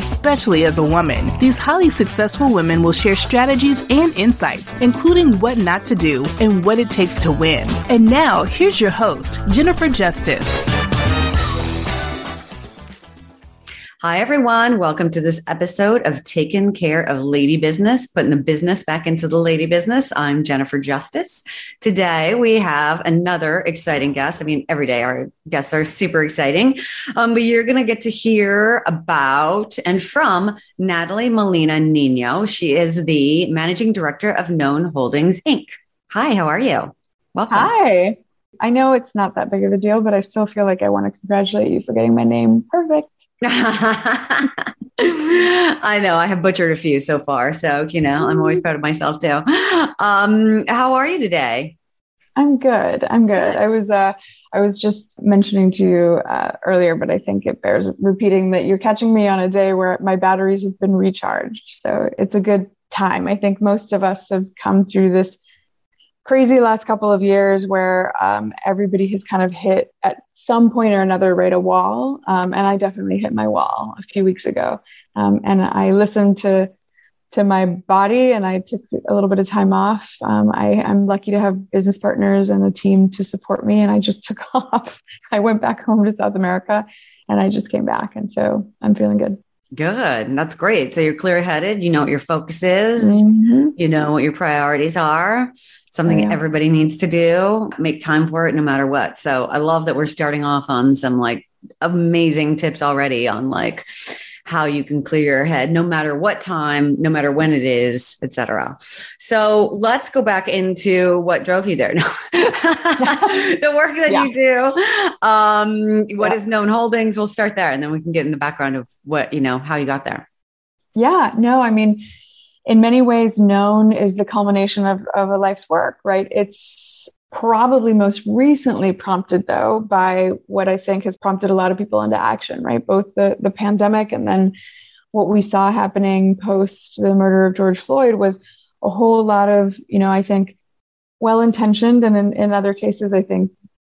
especially as a woman. These highly successful women will share strategies and insights, including what not to do and what it takes to win. And now, here's your host, Jennifer Justice. Hi, everyone. Welcome to this episode of Taking Care of Lady Business, putting the business back into the lady business. I'm Jennifer Justice. Today, we have another exciting guest. I mean, every day our guests are super exciting, um, but you're going to get to hear about and from Natalie Molina Nino. She is the managing director of Known Holdings, Inc. Hi, how are you? Welcome. Hi. I know it's not that big of a deal, but I still feel like I want to congratulate you for getting my name perfect. I know I have butchered a few so far. So, you know, I'm always proud of myself too. Um, how are you today? I'm good. I'm good. I was uh I was just mentioning to you uh, earlier, but I think it bears repeating that you're catching me on a day where my batteries have been recharged. So it's a good time. I think most of us have come through this crazy last couple of years where um, everybody has kind of hit at some point or another right a wall um, and i definitely hit my wall a few weeks ago um, and i listened to to my body and i took a little bit of time off um, I, i'm lucky to have business partners and a team to support me and i just took off i went back home to south america and i just came back and so i'm feeling good Good. That's great. So you're clear headed. You know what your focus is. Mm-hmm. You know what your priorities are something yeah. everybody needs to do. Make time for it no matter what. So I love that we're starting off on some like amazing tips already on like how you can clear your head no matter what time, no matter when it is, etc. So let's go back into what drove you there. the work that yeah. you do. Um, what yeah. is known holdings? We'll start there and then we can get in the background of what, you know, how you got there. Yeah, no, I mean, in many ways known is the culmination of, of a life's work, right? It's probably most recently prompted though by what I think has prompted a lot of people into action, right? Both the, the pandemic and then what we saw happening post the murder of George Floyd was a whole lot of, you know, I think well intentioned and in, in other cases, I think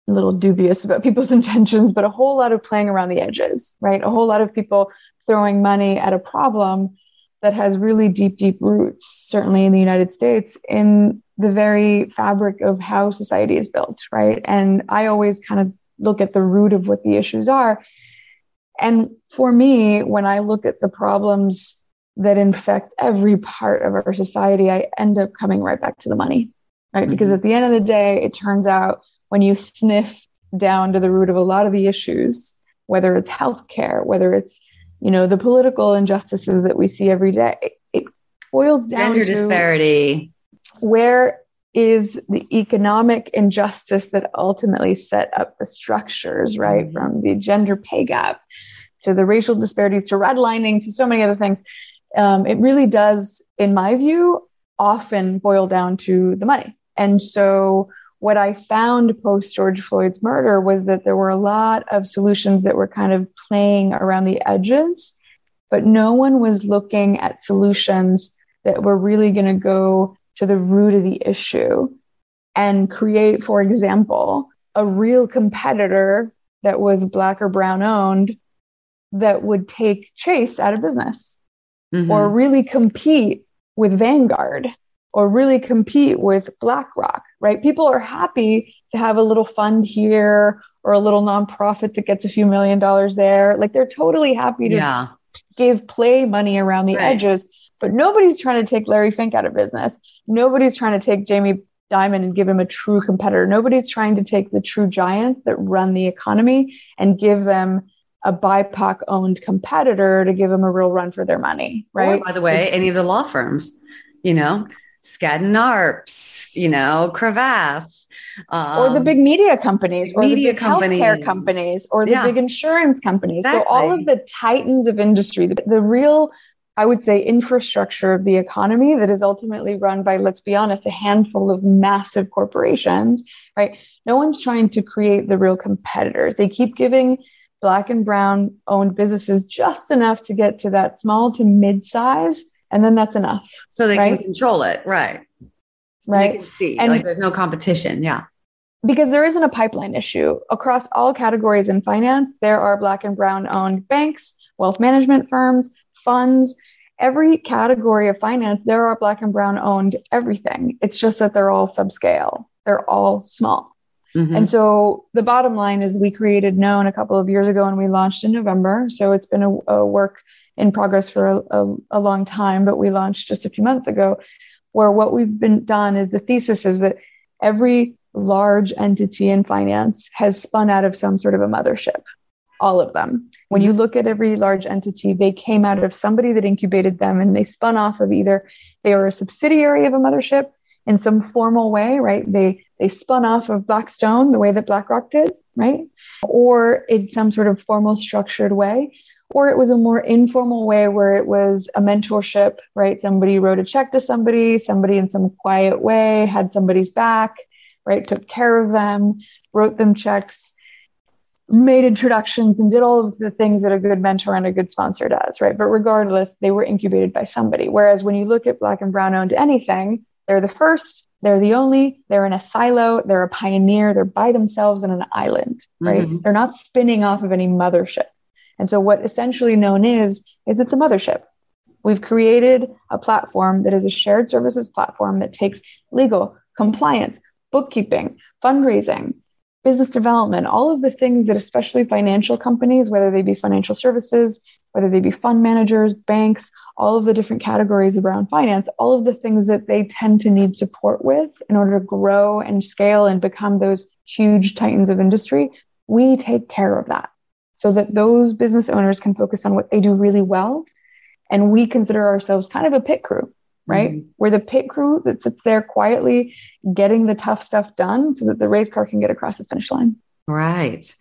a little dubious about people's intentions, but a whole lot of playing around the edges, right? A whole lot of people throwing money at a problem that has really deep, deep roots, certainly in the United States, in the very fabric of how society is built, right? And I always kind of look at the root of what the issues are. And for me, when I look at the problems that infect every part of our society, I end up coming right back to the money, right? Mm-hmm. Because at the end of the day, it turns out when you sniff down to the root of a lot of the issues, whether it's healthcare, whether it's you know, the political injustices that we see every day. It boils down to Gender to disparity. Where is the economic injustice that ultimately set up the structures, right? Mm-hmm. From the gender pay gap to the racial disparities to redlining to so many other things. Um, it really does, in my view, often boil down to the money. And so what I found post George Floyd's murder was that there were a lot of solutions that were kind of playing around the edges, but no one was looking at solutions that were really going to go to the root of the issue and create, for example, a real competitor that was Black or Brown owned that would take Chase out of business mm-hmm. or really compete with Vanguard or really compete with BlackRock, right? People are happy to have a little fund here or a little nonprofit that gets a few million dollars there. Like they're totally happy to, yeah. give play money around the right. edges. But nobody's trying to take Larry Fink out of business. Nobody's trying to take Jamie Dimon and give him a true competitor. Nobody's trying to take the true giants that run the economy and give them a BIPOC owned competitor to give them a real run for their money, right? Or, by the way, any of the law firms, you know, Skadden Arps, you know, Cravath. Um, or the big media companies, or media the big companies. healthcare companies, or the yeah. big insurance companies. Exactly. So all of the titans of industry, the, the real I would say, infrastructure of the economy that is ultimately run by, let's be honest, a handful of massive corporations, right? No one's trying to create the real competitors. They keep giving black and brown owned businesses just enough to get to that small to mid size, and then that's enough. So they right? can control it, right? Right. They can see, and like there's no competition. Yeah because there isn't a pipeline issue across all categories in finance there are black and brown owned banks wealth management firms funds every category of finance, there are black and brown owned everything. It's just that they're all subscale, they're all small. Mm-hmm. And so the bottom line is we created Known a couple of years ago and we launched in November. So it's been a, a work in progress for a, a, a, long time, but we launched just a few months ago. Where what we've been done is the thesis is that every large entity in finance has spun out of some sort of a mothership all of them. When you mm-hmm. look at every large entity, they came out of somebody that incubated them and they spun off of either they were a subsidiary of a mothership in some formal way, right? They they spun off of Blackstone the way that BlackRock did, right? Or in some sort of formal structured way, or it was a more informal way where it was a mentorship, right? Somebody wrote a check to somebody, somebody in some quiet way had somebody's back, right? Took care of them, wrote them checks made introductions and did all of the things that a good mentor and a good sponsor does, right? But regardless, they were incubated by somebody. Whereas when you look at black and brown owned anything, they're the first, they're the only, they're in a silo, they're a pioneer, they're by themselves in an island, right? Mm-hmm. They're not spinning off of any mothership. And so what essentially known is, is it's a mothership. We've created a platform that is a shared services platform that takes legal, compliance, bookkeeping, fundraising, business development, all of the things that, especially financial companies, whether they be financial services, whether they be fund managers, banks, all of the different categories around finance, all of the things that they tend to need support with in order to grow and scale and become those huge titans of industry, we take care of that so that those business owners can focus on what they do really well. And we consider ourselves kind of a pit crew right? Mm-hmm. We're the pit crew that sits there quietly getting the tough stuff done so that the race car can get across the finish line. Right.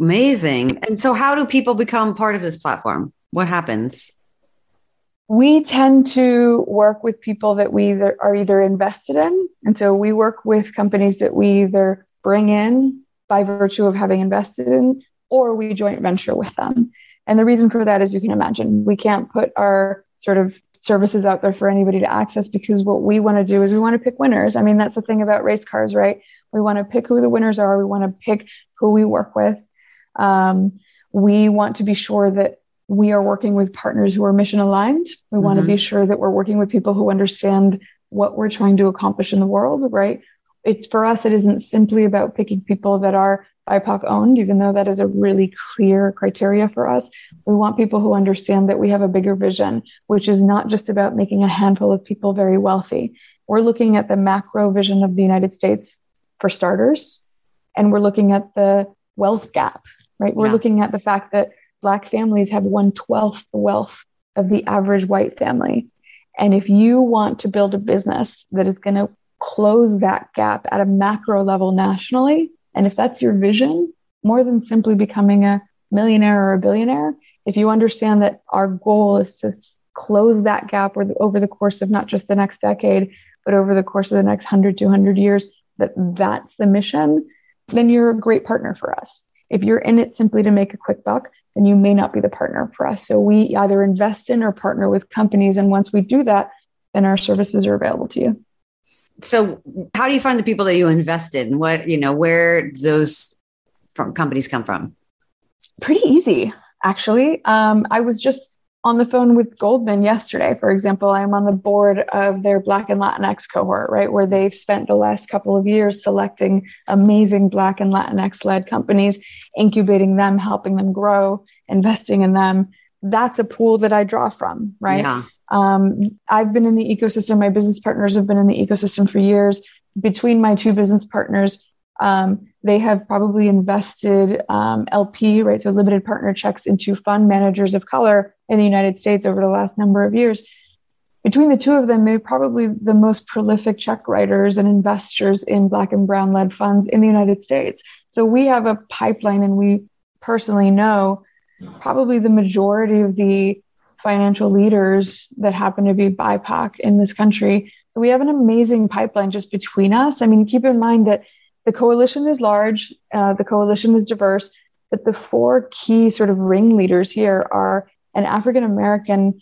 Amazing. And so, how do people become part of this platform? What happens? We tend to work with people that we either are either invested in. And so, we work with companies that we either bring in by virtue of having invested in, or we joint venture with them. And the reason for that is you can imagine we can't put our sort of services out there for anybody to access because what we want to do is we want to pick winners. I mean, that's the thing about race cars, right? We want to pick who the winners are. We want to pick who we work with. Um, we want to be sure that we are working with partners who are mission aligned. We mm-hmm. want to be sure that we're working with people who understand what we're trying to accomplish in the world, right? It's for us, it isn't simply about picking people that are BIPOC owned, even though that is a really clear criteria for us. We want people who understand that we have a bigger vision, which is not just about making a handful of people very wealthy. We're looking at the macro vision of the United States for starters, and we're looking at the wealth gap, right? We're yeah. looking at the fact that Black families have one twelfth the wealth of the average white family. And if you want to build a business that is going to close that gap at a macro level nationally, and if that's your vision, more than simply becoming a millionaire or a billionaire, if you understand that our goal is to close that gap over the course of not just the next decade, but over the course of the next 100, 200 years, that that's the mission, then you're a great partner for us. If you're in it simply to make a quick buck, then you may not be the partner for us. So we either invest in or partner with companies. And once we do that, then our services are available to you so how do you find the people that you invest in? What you know where those from companies come from? Pretty easy actually. Um, i was just on the phone with goldman yesterday for example. I'm on the board of their black and latinx cohort right where they've spent the last couple of years selecting amazing black and latinx led companies incubating them helping them grow investing in them. That's a pool that I draw from, right? Yeah. Um, I've been in the ecosystem. My business partners have been in the ecosystem for years. Between my two business partners, um, they have probably invested um, LP, right? So limited partner checks into fund managers of color in the United States over the last number of years. Between the two of them, they're probably the most prolific check writers and investors in Black and Brown led funds in the United States. So we have a pipeline, and we personally know probably the majority of the financial leaders that happen to be BIPOC in this country. So we have an amazing pipeline just between us. I mean, keep in mind that the coalition is large, uh, the coalition is diverse, but the four key sort of ringleaders here are an African American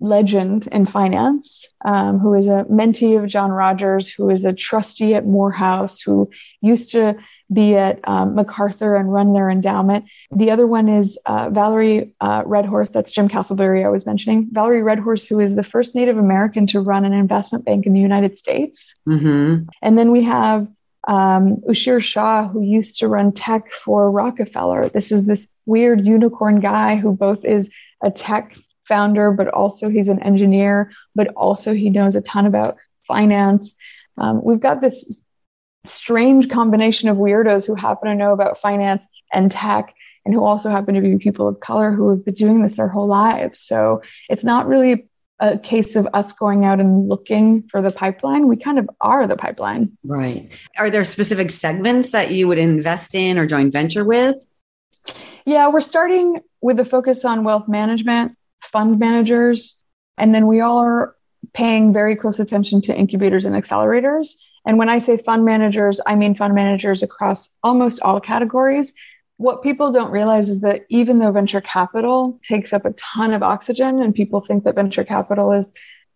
legend in finance, um, who is a mentee of John Rogers, who is a trustee at Morehouse, who used to be at um, MacArthur and run their endowment. The other one is uh, Valerie uh, Redhorse, that's Jim Casselberry I was mentioning. Valerie Redhorse, who is the first Native American to run an investment bank in the United States. Mm-hmm. And then we have um, Ushir Shah, who used to run tech for Rockefeller. This is this weird unicorn guy who both is a tech founder, but also he's an engineer, but also he knows a ton about finance. Um, we've got this strange combination of weirdos who happen to know about finance and tech and who also happen to be people of color who have been doing this their whole lives. So it's not really a case of us going out and looking for the pipeline. We kind of are the pipeline. Right. Are there specific segments that you would invest in or joint venture with? Yeah, we're starting with a focus on wealth management, fund managers, and then we all are paying very close attention to incubators and accelerators. And when I say fund managers, I mean fund managers across almost all categories. What people don't realize is that even though venture capital takes up a ton of oxygen, and people think that venture capital is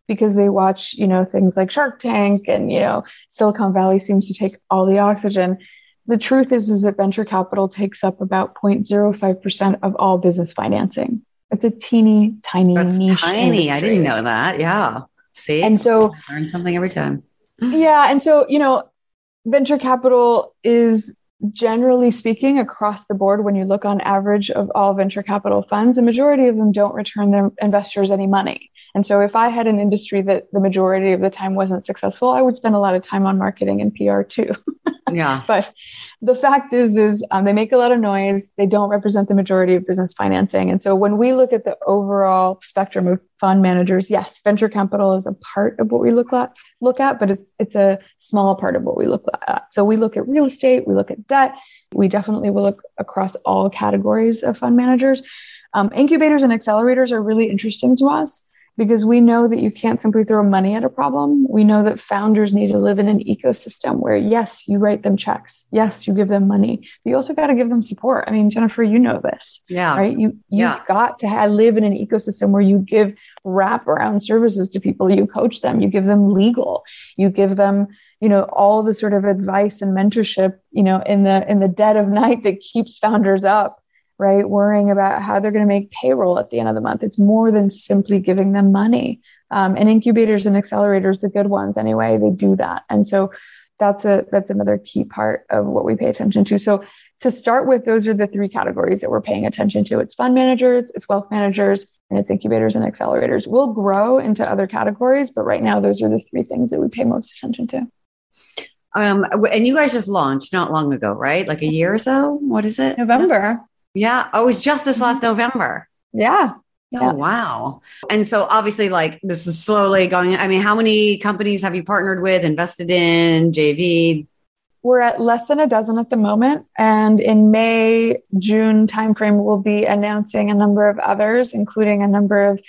because they watch, you know, things like Shark Tank and, you know, Silicon Valley seems to take all the oxygen. The truth is, is that venture capital takes up about 0.05% of all business financing. It's a teeny tiny That's tiny. Industry. I didn't know that. Yeah. See? And so learn something every time. yeah. And so, you know, venture capital is generally speaking across the board when you look on average of all venture capital funds a majority of them don't return their investors any money and so if i had an industry that the majority of the time wasn't successful i would spend a lot of time on marketing and pr too. Yeah. But the fact is is um, they make a lot of noise. They don't represent the majority of business financing. And so when we look at the overall spectrum of fund managers yes venture capital is a part of what we look at look at but it's it's a small part of what we look at. So we look at real estate we look at debt. We definitely will look across all categories of fund managers. Um, incubators and accelerators are really interesting to us because we know that you can't simply throw money at a problem. We know that founders need to live in an ecosystem where, yes, you write them checks. Yes, you give them money. But you also got to give them support. I mean, Jennifer, you know this. Yeah. Right. You, you've yeah. got to have, live in an ecosystem where you give wraparound services to people. You coach them, you give them legal, you give them, you know, all the sort of advice and mentorship, you know, in the, in the dead of night that keeps founders up right? Worrying about how they're going to make payroll at the end of the month. It's more than simply giving them money. Um, and incubators and accelerators, the good ones anyway, they do that. And so that's a that's another key part of what we pay attention to. So to start with, those are the three categories that we're paying attention to. It's fund managers, it's wealth managers, and it's incubators and accelerators. We'll grow into other categories, but right now those are the three things that we pay most attention to. Um, and you guys just launched not long ago, right? Like a year or so. What is it? November. Yeah. Oh, it was just this last mm-hmm. November. Yeah. Oh, wow. And so obviously, like this is slowly going. I mean, how many companies have you partnered with, invested in, JV? We're at less than a dozen at the moment. And in May, June timeframe, we'll be announcing a number of others, including a number of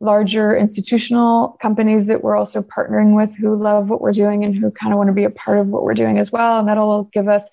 larger institutional companies that we're also partnering with who love what we're doing and who kind of want to be a part of what we're doing as well. And that'll give us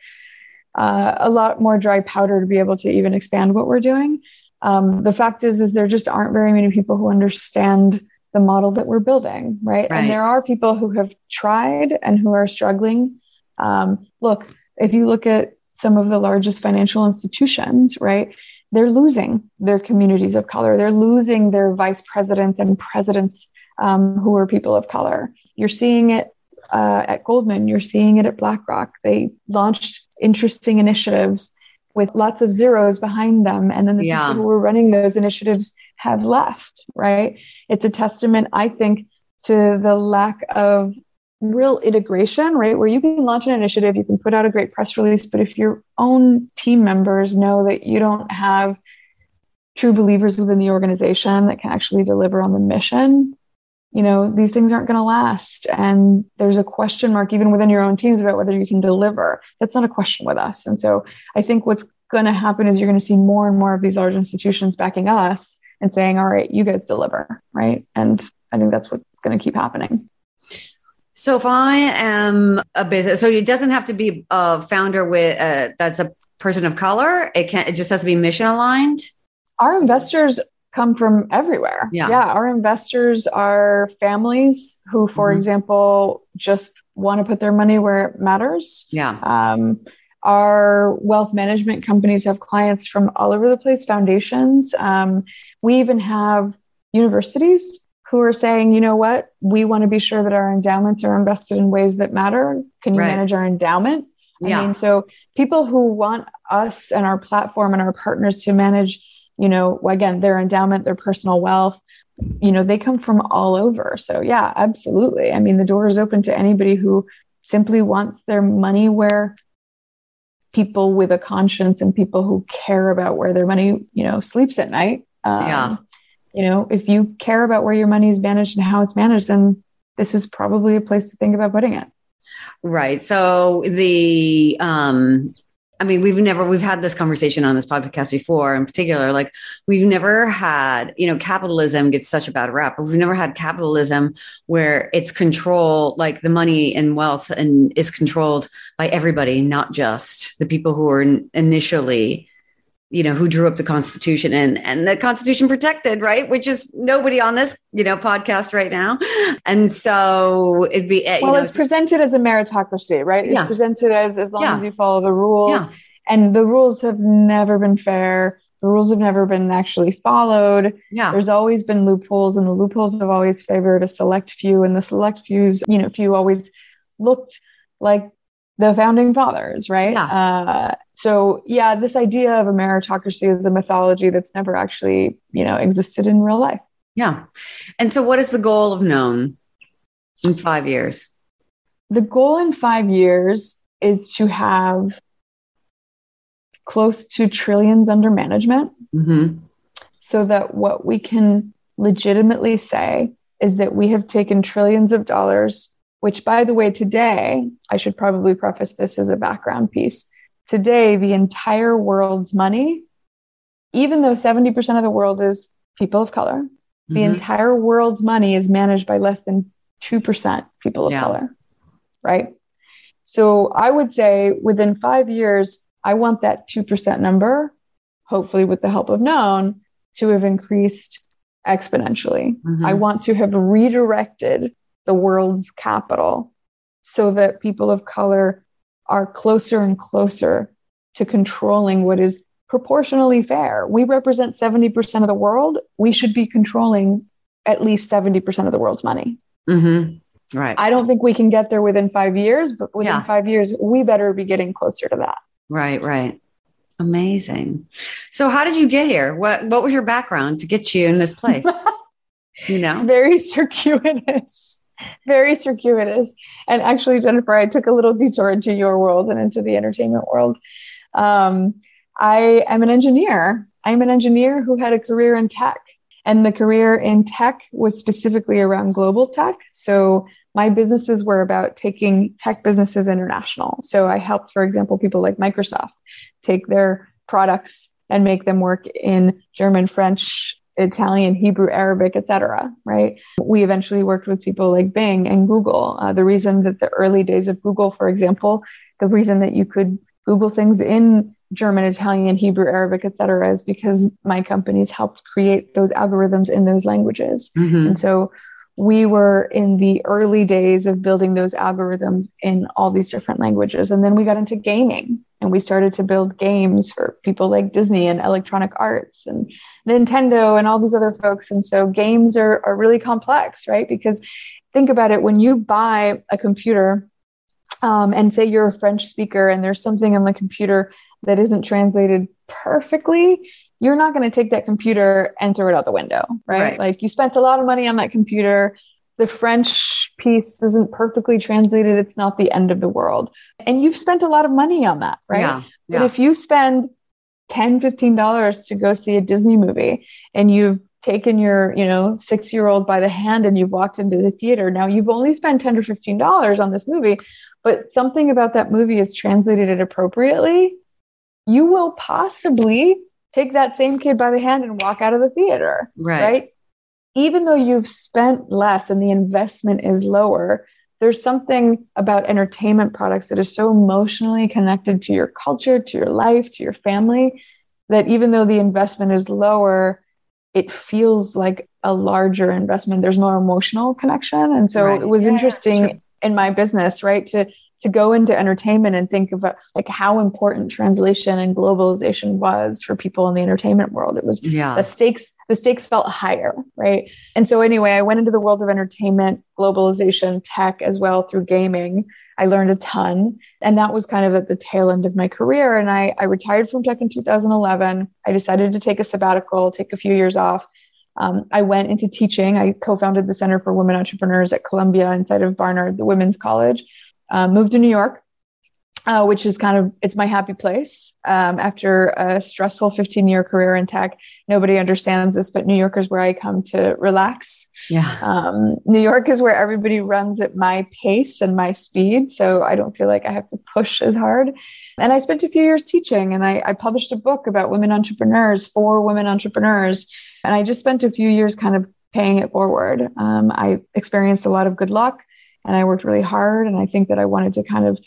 uh, a lot more dry powder to be able to even expand what we're doing. Um, the fact is, is there just aren't very many people who understand the model that we're building, right? right. And there are people who have tried and who are struggling. Um, look, if you look at some of the largest financial institutions, right, they're losing their communities of color. They're losing their vice presidents and presidents um, who are people of color. You're seeing it uh, at Goldman, you're seeing it at BlackRock. They launched interesting initiatives with lots of zeros behind them. And then the yeah. people who were running those initiatives have left, right? It's a testament, I think, to the lack of real integration, right? Where you can launch an initiative, you can put out a great press release, but if your own team members know that you don't have true believers within the organization that can actually deliver on the mission, you know, these things aren't going to last. And there's a question mark even within your own teams about whether you can deliver. That's not a question with us. And so I think what's going to happen is you're going to see more and more of these large institutions backing us and saying, all right, you guys deliver. Right. And I think that's what's going to keep happening. So if I am a business, so it doesn't have to be a founder with uh, that's a person of color. It can it just has to be mission aligned. Our investors come from everywhere. Yeah. yeah our investors are families who, for mm-hmm. example, just want to put their money where it matters. Yeah. Um, our wealth management companies have clients from all over the place, foundations. Um, we even have universities who are saying, you know what, we want to be sure that our endowments are invested in ways that matter. Can you right. manage our endowment? I yeah. mean, so people who want us and our platform and our partners to manage, you know, again, their endowment, their personal wealth, you know, they come from all over. So, yeah, absolutely. I mean, the door is open to anybody who simply wants their money where people with a conscience and people who care about where their money, you know, sleeps at night. Um, yeah you know, if you care about where your money is managed and how it's managed, then this is probably a place to think about putting it. Right. So the um mean, we've never we've had this conversation on this podcast before, in particular. Like, we've never had, you know, capitalism gets such a bad rap, we've never had capitalism where it's control, like the money and wealth, and is controlled by everybody, not just the people who are initially you know who drew up the constitution and and the constitution protected right? Which is nobody on this you know podcast right now. And so it'd be eh, well know, it's presented as a meritocracy right? It's yeah. presented as as long yeah. as you follow the rules. Yeah. and the rules have never been fair. The rules have never been actually followed. Yeah. There's always been loopholes and the loopholes have always favored a select few. And the select fews you know few always looked like the founding fathers, right? Yeah. Uh, so yeah, this idea of a meritocracy is a mythology that's never actually, you know, existed in real life. Yeah. And so what is the goal of known in five years? The goal in five years is to have close to trillions under management mm-hmm. so that what we can legitimately say is that we have taken trillions of dollars which, by the way, today, I should probably preface this as a background piece. Today, the entire world's money, even though 70% of the world is people of color, mm-hmm. the entire world's money is managed by less than 2% people of yeah. color, right? So I would say within five years, I want that 2% number, hopefully with the help of known, to have increased exponentially. Mm-hmm. I want to have redirected the world's capital so that people of color are closer and closer to controlling what is proportionally fair. We represent 70% of the world. We should be controlling at least 70% of the world's money. Mm-hmm. Right. I don't think we can get there within five years, but within yeah. five years, we better be getting closer to that. Right, right. Amazing. So how did you get here? What what was your background to get you in this place? you know? Very circuitous very circuitous. And actually, Jennifer, I took a little detour into your world and into the entertainment world. Um, I am an engineer. I'm an engineer who had a career in tech. And the career in tech was specifically around global tech. So my businesses were about taking tech businesses international. So I helped, for example, people like Microsoft take their products and make them work in German, French, Italian, Hebrew, Arabic, etc. Right? We eventually worked with people like Bing and Google. Uh, the reason that the early days of Google, for example, the reason that you could Google things in German, Italian, Hebrew, Arabic, etc., is because my companies helped create those algorithms in those languages. Mm-hmm. And so we were in the early days of building those algorithms in all these different languages. And then we got into gaming and we started to build games for people like Disney and Electronic Arts and Nintendo and all these other folks. And so games are, are really complex, right? Because think about it when you buy a computer um, and say you're a French speaker and there's something on the computer that isn't translated perfectly, you're not going to take that computer and throw it out the window, right? right? Like you spent a lot of money on that computer. The French piece isn't perfectly translated. It's not the end of the world. And you've spent a lot of money on that, right? Yeah, yeah. But if you spend 10 $15 to go see a Disney movie and you've taken your, you know, six year old by the hand and you've walked into the theater, now you've only spent 10 or $15 on this movie, but something about that movie is translated it appropriately. You will possibly take that same kid by the hand and walk out of the theater. Right. right? Even though you've spent less and the investment is lower, there's something about entertainment products that is so emotionally connected to your culture, to your life, to your family, that even though the investment is lower, it feels like a larger investment. There's more emotional connection. And so right. it was yeah, interesting in my business, right, to to go into entertainment and think about like how important translation and globalization was for people in the entertainment world. It was yeah. the stakes the stakes felt higher, right? And so anyway, I went into the world of entertainment, globalization, tech as well through gaming. I learned a ton. And that was kind of at the tail end of my career. And I, I retired from tech in 2011. I decided to take a sabbatical, take a few years off. Um, I went into teaching. I co founded the Center for Women Entrepreneurs at Columbia inside of Barnard, the Women's College uh, moved to New York, uh, which is kind of it's my happy place. Um, after a stressful 15 year career in tech, nobody understands this, but New York is where I come to relax. Yeah. Um, New York is where everybody runs at my pace and my speed, so I don't feel like I have to push as hard. And I spent a few years teaching, and I, I published a book about women entrepreneurs for women entrepreneurs. And I just spent a few years kind of paying it forward. Um, I experienced a lot of good luck and I worked really hard. And I think that I wanted to kind of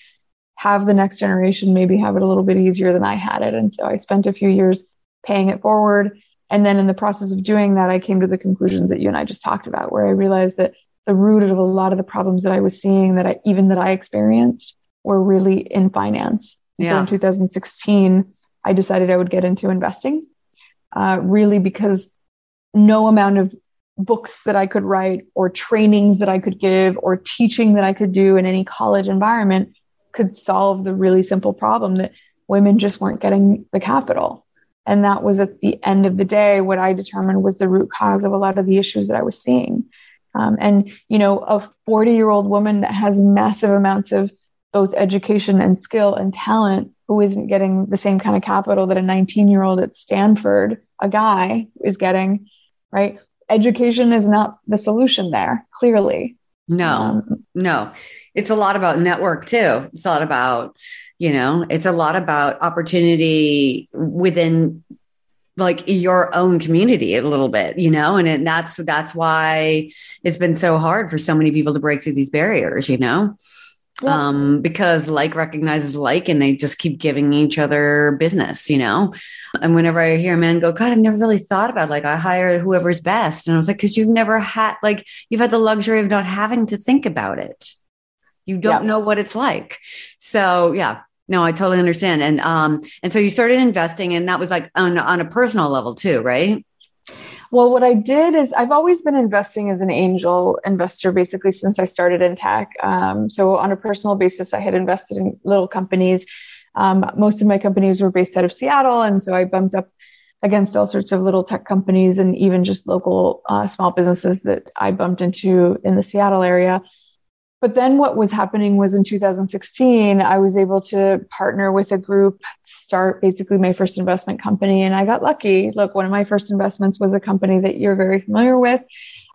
have the next generation maybe have it a little bit easier than I had it. And so I spent a few years paying it forward. And then in the process of doing that, I came to the conclusions that you and I just talked about, where I realized that the root of a lot of the problems that I was seeing that I even that I experienced were really in finance. Yeah. So in 2016, I decided I would get into investing, uh, really because no amount of books that I could write or trainings that I could give or teaching that I could do in any college environment could solve the really simple problem that women just weren't getting the capital. And that was at the end of the day, what I determined was the root cause of a lot of the issues that I was seeing. Um, and, you know, a 40 year old woman that has massive amounts of both education and skill and talent who isn't getting the same kind of capital that a 19 year old at Stanford, a guy, is getting, right? Education is not the solution there, clearly. No, um, no. It's a lot about network too. It's a lot about, you know, it's a lot about opportunity within like your own community a little bit, you know, and it, that's that's why it's been so hard for so many people to break through these barriers, you know yeah. um, because like recognizes like and they just keep giving each other business, you know? And whenever I hear a man go, God, I've never really thought about like I hire whoever's best. And I was like, because you've never had like you've had the luxury of not having to think about it. You don't yeah. know what it's like. So yeah, no, I totally understand. And um, and so you started investing, and that was like on on a personal level too, right? Well, what I did is I've always been investing as an angel investor basically since I started in tech. Um, so, on a personal basis, I had invested in little companies. Um, most of my companies were based out of Seattle. And so I bumped up against all sorts of little tech companies and even just local uh, small businesses that I bumped into in the Seattle area. But then what was happening was in 2016, I was able to partner with a group, start basically my first investment company. And I got lucky. Look, one of my first investments was a company that you're very familiar with,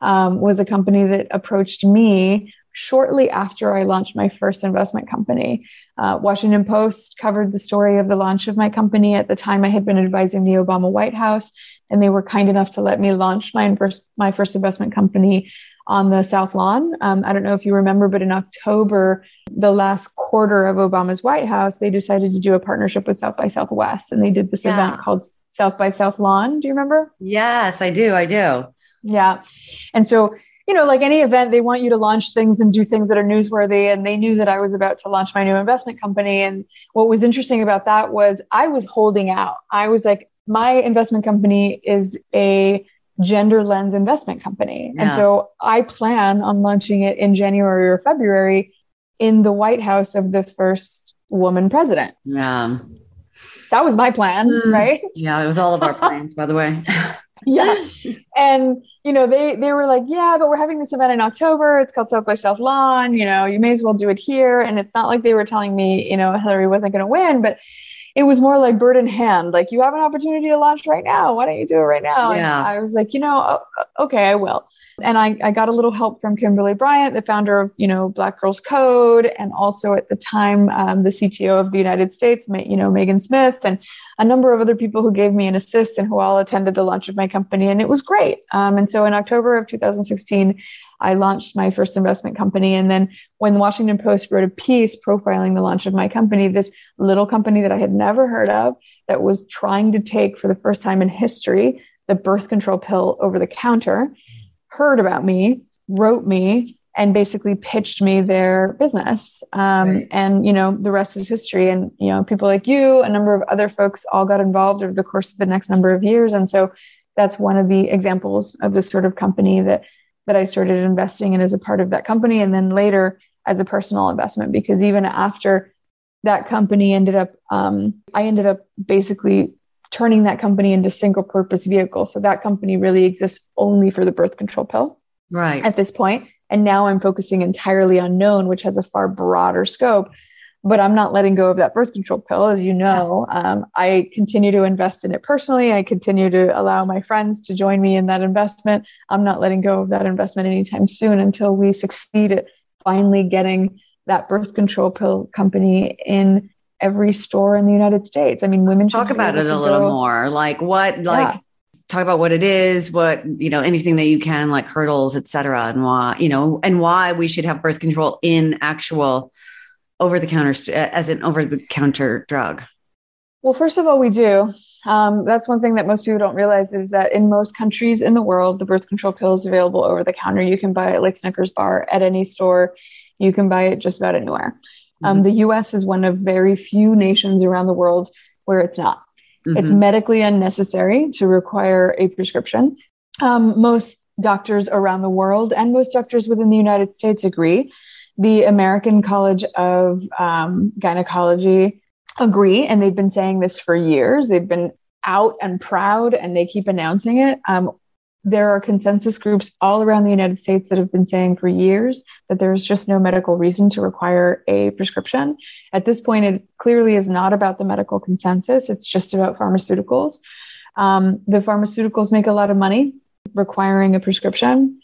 um, was a company that approached me shortly after I launched my first investment company. Uh, Washington Post covered the story of the launch of my company. At the time, I had been advising the Obama White House, and they were kind enough to let me launch my first my first investment company on the South Lawn. Um, I don't know if you remember, but in October, the last quarter of Obama's White House, they decided to do a partnership with South by Southwest, and they did this yeah. event called South by South Lawn. Do you remember? Yes, I do. I do. Yeah, and so you know, like any event, they want you to launch things and do things that are newsworthy. And they knew that I was about to launch my new investment company. And what was interesting about that was I was holding out. I was like, my investment company is a gender lens investment company. Yeah. And so I plan on launching it in January or February in the White House of the first woman president. Yeah. that was my plan, mm. right? Yeah, it was all of our plans, by the way. yeah. And, you know, they, they were like, yeah, but we're having this event in October. It's called South by Southlawn. You know, you may as well do it here. And it's not like they were telling me, you know, Hillary wasn't going to win, but it was more like bird in hand. Like, you have an opportunity to launch right now. Why don't you do it right now? Yeah. And I was like, you know, okay, I will. And I, I got a little help from Kimberly Bryant, the founder of, you know, Black Girls Code, and also at the time, um, the CTO of the United States, you know, Megan Smith, and a number of other people who gave me an assist and who all attended the launch of my company. And it was great. Um, and so in October of 2016, I launched my first investment company. And then when the Washington Post wrote a piece profiling the launch of my company, this little company that I had never heard of that was trying to take for the first time in history the birth control pill over the counter heard about me, wrote me, and basically pitched me their business. Um, right. And, you know, the rest is history. And, you know, people like you, a number of other folks all got involved over the course of the next number of years. And so that's one of the examples of the sort of company that that I started investing in as a part of that company. And then later as a personal investment, because even after that company ended up, um, I ended up basically turning that company into single purpose vehicle. So that company really exists only for the birth control pill. Right. At this point. And now I'm focusing entirely on known, which has a far broader scope. But I'm not letting go of that birth control pill, as you know. Um, I continue to invest in it personally. I continue to allow my friends to join me in that investment. I'm not letting go of that investment anytime soon until we succeed at finally getting that birth control pill company in every store in the United States. I mean, women talk about it a little go, more. Like what, like yeah talk about what it is, what, you know, anything that you can, like hurdles, etc., and why, you know, and why we should have birth control in actual over the counter as an over the counter drug. Well, first of all, we do. Um, that's one thing that most people don't realize is that in most countries in the world, the birth control pill is available over the counter. You can buy it like Snickers bar at any store. You can buy it just about anywhere. Um, mm-hmm. The US is one of very few nations around the world where it's not. Mm-hmm. It's medically unnecessary to require a prescription. Um, most doctors around the world and most doctors within the United States agree. The American College of um, Gynecology agree, and they've been saying this for years. They've been out and proud, and they keep announcing it. Um, there are consensus groups all around the United States that have been saying for years that there's just no medical reason to require a prescription. At this point, it clearly is not about the medical consensus, it's just about pharmaceuticals. Um, the pharmaceuticals make a lot of money requiring a prescription.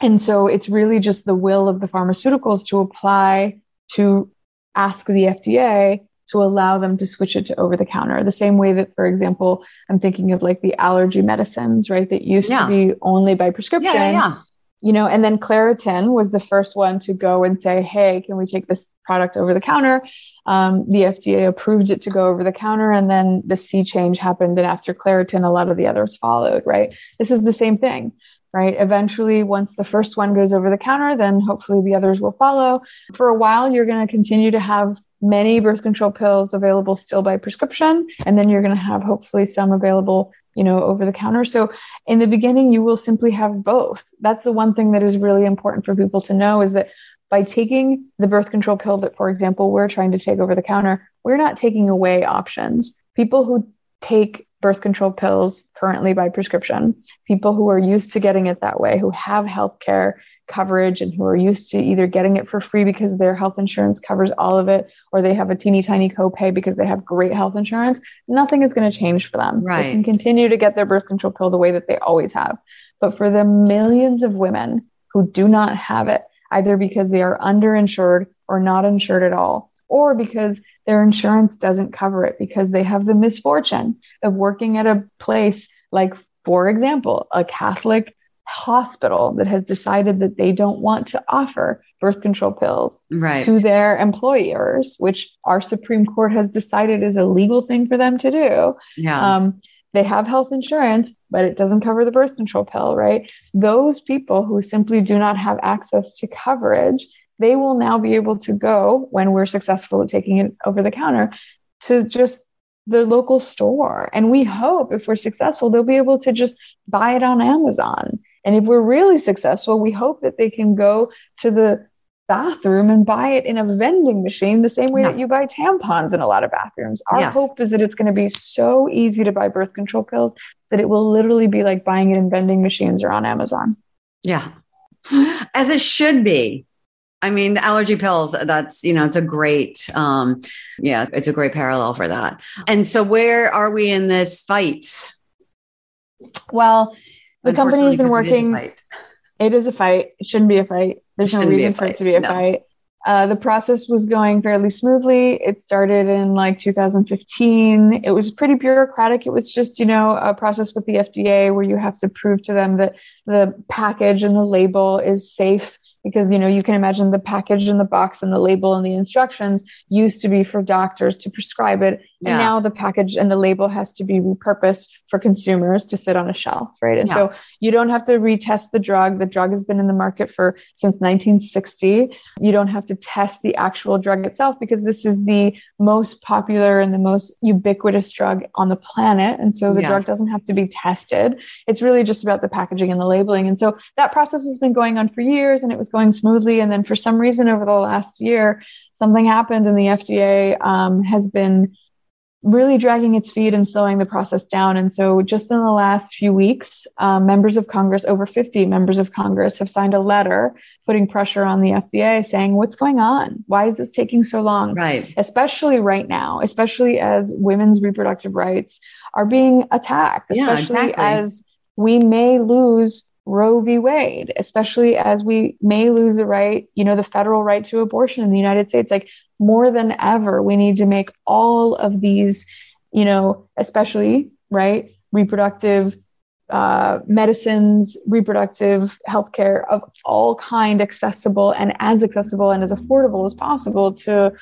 And so it's really just the will of the pharmaceuticals to apply to ask the FDA to allow them to switch it to over the counter. The same way that, for example, I'm thinking of like the allergy medicines, right? That used yeah. to be only by prescription. Yeah, yeah, You know, and then Claritin was the first one to go and say, hey, can we take this product over the counter? Um, the FDA approved it to go over the counter, and then the sea change happened. And after Claritin, a lot of the others followed, right? This is the same thing right? Eventually, once the first one goes over the counter, then hopefully the others will follow. For a while, you're going to continue to have many birth control pills available still by prescription and then you're going to have hopefully some available you know over the counter. So in the beginning you will simply have both. That's the one thing that is really important for people to know is that by taking the birth control pill that for example we're trying to take over the counter we're not taking away options. People who take birth control pills currently by prescription people who are used to getting it that way who have health care coverage and who are used to either getting it for free because their health insurance covers all of it or they have a teeny tiny copay because they have great health insurance, nothing is going to change for them. Right. They can continue to get their birth control pill the way that they always have. But for the millions of women who do not have it, either because they are underinsured or not insured at all, or because their insurance doesn't cover it because they have the misfortune of working at a place like, for example, a Catholic hospital that has decided that they don't want to offer birth control pills right. to their employers, which our Supreme Court has decided is a legal thing for them to do. Yeah. Um, they have health insurance, but it doesn't cover the birth control pill, right? Those people who simply do not have access to coverage, they will now be able to go when we're successful at taking it over the counter to just the local store. And we hope if we're successful, they'll be able to just buy it on Amazon and if we're really successful, we hope that they can go to the bathroom and buy it in a vending machine the same way that you buy tampons in a lot of bathrooms. Our yes. hope is that it's going to be so easy to buy birth control pills that it will literally be like buying it in vending machines or on Amazon. Yeah. As it should be. I mean, the allergy pills, that's, you know, it's a great, um, yeah, it's a great parallel for that. And so where are we in this fight? Well, the company has been working. It is, it is a fight. It shouldn't be a fight. There's no reason for it to be a no. fight. Uh, the process was going fairly smoothly. It started in like 2015. It was pretty bureaucratic. It was just, you know, a process with the FDA where you have to prove to them that the package and the label is safe because you know you can imagine the package and the box and the label and the instructions used to be for doctors to prescribe it yeah. and now the package and the label has to be repurposed for consumers to sit on a shelf right and yeah. so you don't have to retest the drug the drug has been in the market for since 1960 you don't have to test the actual drug itself because this is the most popular and the most ubiquitous drug on the planet and so the yes. drug doesn't have to be tested it's really just about the packaging and the labeling and so that process has been going on for years and it was going smoothly. And then for some reason over the last year, something happened and the FDA um, has been really dragging its feet and slowing the process down. And so, just in the last few weeks, um, members of Congress, over 50 members of Congress, have signed a letter putting pressure on the FDA saying, What's going on? Why is this taking so long? Right. Especially right now, especially as women's reproductive rights are being attacked, especially yeah, exactly. as we may lose Roe v. Wade, especially as we may lose the right, you know, the federal right to abortion in the United States. Like more than ever, we need to make all of these, you know, especially, right, reproductive uh, medicines, reproductive healthcare of all kind accessible and as accessible and as affordable as possible to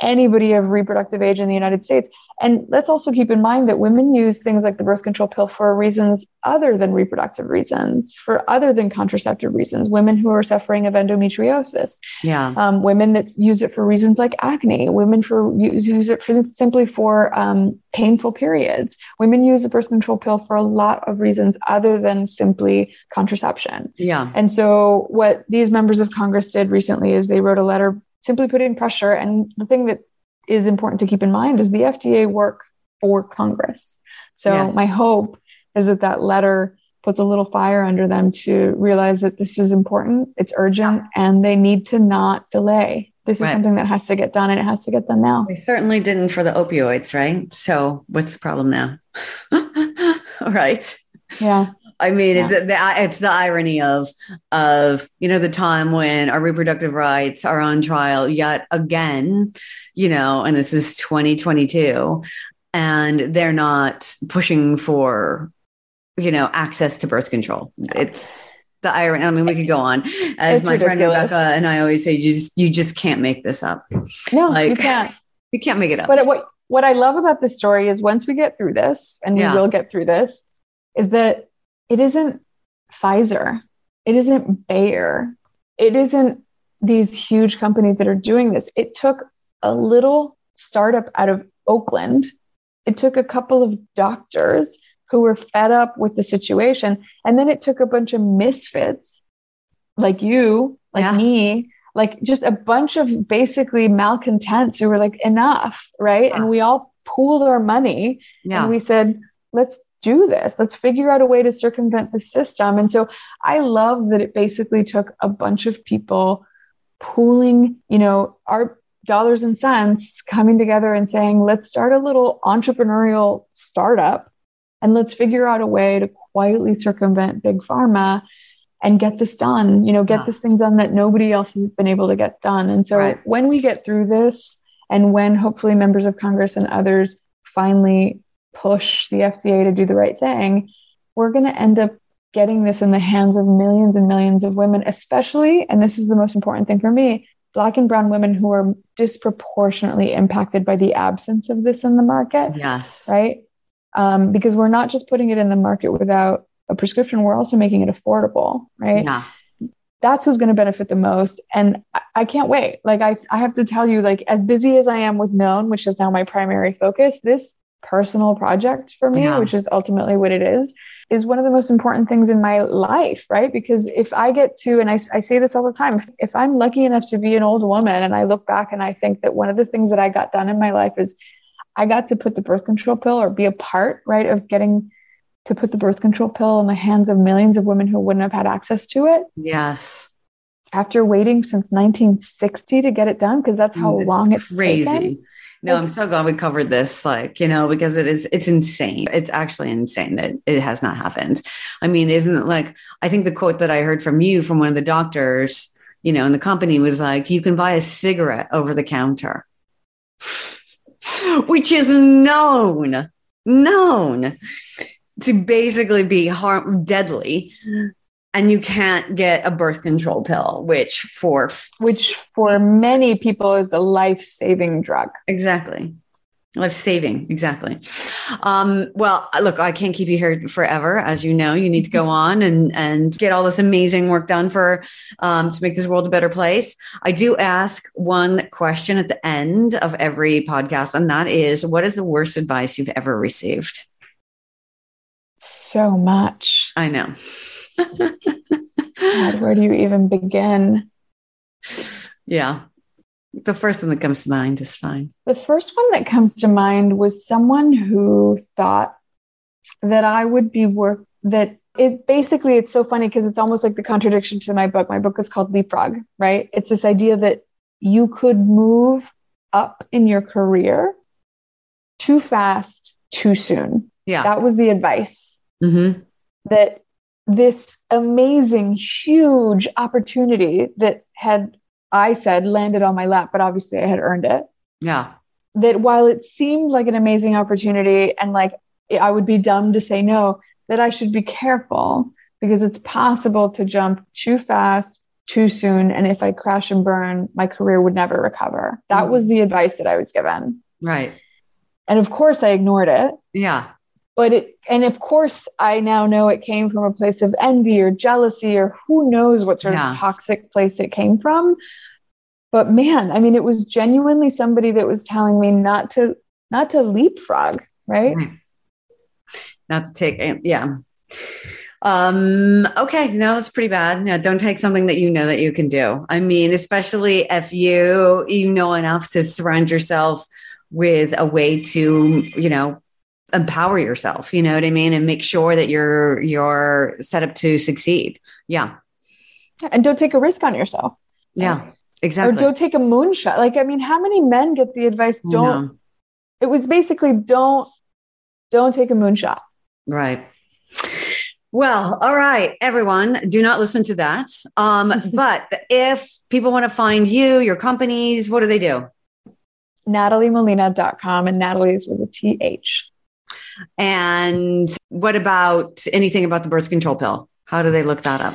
anybody of reproductive age in the United States. And let's also keep in mind that women use things like the birth control pill for reasons other than reproductive reasons, for other than contraceptive reasons. Women who are suffering of endometriosis, yeah, um, women that use it for reasons like acne, women for use it for simply for um, painful periods. Women use the birth control pill for a lot of reasons other than simply contraception. Yeah, and so what these members of Congress did recently is they wrote a letter simply putting pressure. And the thing that is important to keep in mind is the FDA work for Congress. So yes. my hope is that that letter puts a little fire under them to realize that this is important, it's urgent, and they need to not delay. This is right. something that has to get done and it has to get done now. They certainly didn't for the opioids, right? So what's the problem now? right. Yeah. I mean, yeah. it's the it's the irony of of you know the time when our reproductive rights are on trial yet again, you know, and this is 2022, and they're not pushing for you know access to birth control. It's the irony. I mean, we could go on. As it's my ridiculous. friend Rebecca and I always say, you just you just can't make this up. No, like, you can't. You can't make it up. But what what I love about this story is once we get through this, and we will get through this, is that it isn't Pfizer, it isn't Bayer, it isn't these huge companies that are doing this. It took a little startup out of Oakland. It took a couple of doctors who were fed up with the situation. And then it took a bunch of misfits like you, like yeah. me, like just a bunch of basically malcontents who were like, enough, right? Yeah. And we all pooled our money yeah. and we said, let's do this. Let's figure out a way to circumvent the system. And so I love that it basically took a bunch of people pooling, you know, our dollars and cents coming together and saying, let's start a little entrepreneurial startup and let's figure out a way to quietly circumvent big pharma and get this done, you know, get yeah. this ah. thing done that nobody else has been able to get done. And so right. when we get through this and when hopefully members of Congress and others finally push the FDA to do the right thing, we're going to end up getting this in the hands of millions and millions of women, especially, and this is the most important thing for me, Black and Brown women who are disproportionately impacted by the absence of this in the market. Yes. Right. Um, because we're not just putting it in the market without a prescription, we're also making it affordable. Right. Yeah. That's who's going to benefit the most. And I, I can't wait. Like, I, I have to tell you, like, as busy as I am with Known, which is now my primary focus, this personal project for me, yeah. which is ultimately what it is. is one of the most important things in my life, right? Because if I get to, and I, I say this all the time, if, if I'm lucky enough to be an old woman and I look back and I think that one of the things that I got done in my life is I got to put the birth control pill or be a part, right, of getting to put the birth control pill in the hands of millions of women who wouldn't have had access to it. Yes. After waiting since 1960 to get it done, because that's how it's long it's crazy. Taken. No, I'm so glad we covered this, like, you know, because it is, it's insane. It's actually insane that it has not happened. I mean, isn't it like, I think the quote that I heard from you from one of the doctors, you know, in the company was like, you can buy a cigarette over the counter, which is known, known to basically be harm deadly and you can't get a birth control pill which for which for many people is the life-saving drug. Exactly. Life-saving exactly. Um, well look i can't keep you here forever. As you know you need to go on and and get all this amazing work done for um, to make this world a better place. I do ask one question at the end of every podcast and that is what is the worst advice you've ever received? So much. I know God, where do you even begin? Yeah. The first one that comes to mind is fine. The first one that comes to mind was someone who thought that I would be work that it basically it's so funny because it's almost like the contradiction to my book. My book is called Leapfrog, right? It's this idea that you could move up in your career too fast, too soon. Yeah. That was the advice. Mm-hmm. That this amazing, huge opportunity that had, I said, landed on my lap, but obviously I had earned it. Yeah. That while it seemed like an amazing opportunity and like I would be dumb to say no, that I should be careful because it's possible to jump too fast, too soon. And if I crash and burn, my career would never recover. That mm. was the advice that I was given. Right. And of course, I ignored it. Yeah but it and of course i now know it came from a place of envy or jealousy or who knows what sort yeah. of toxic place it came from. But man i mean it was genuinely somebody that was telling me not to not to leapfrog right? Not to take yeah. Um okay no it's pretty bad. No don't take something that you know that you can do. I mean especially if you you know enough to surround yourself with a way to you know empower yourself you know what i mean and make sure that you're you're set up to succeed yeah and don't take a risk on yourself yeah exactly or don't take a moonshot like i mean how many men get the advice don't no. it was basically don't don't take a moonshot right well, all right, everyone, do not listen to that. Um, but if people want to find you, your companies, what do they do? NatalieMolina.com and Natalie's with a TH. And what about anything about the birth control pill? How do they look that up?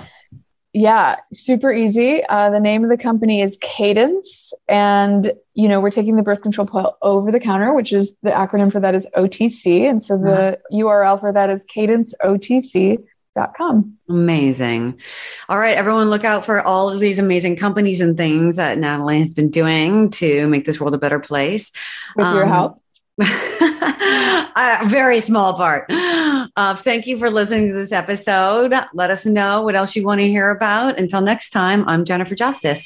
Yeah, super easy. Uh, the name of the company is Cadence, and you know we're taking the birth control pill over the counter, which is the acronym for that is OTC, and so the uh-huh. URL for that is cadenceotc.com. Amazing. All right, everyone, look out for all of these amazing companies and things that Natalie has been doing to make this world a better place. With um, your help. a very small part. Uh, thank you for listening to this episode. Let us know what else you want to hear about. Until next time, I'm Jennifer Justice.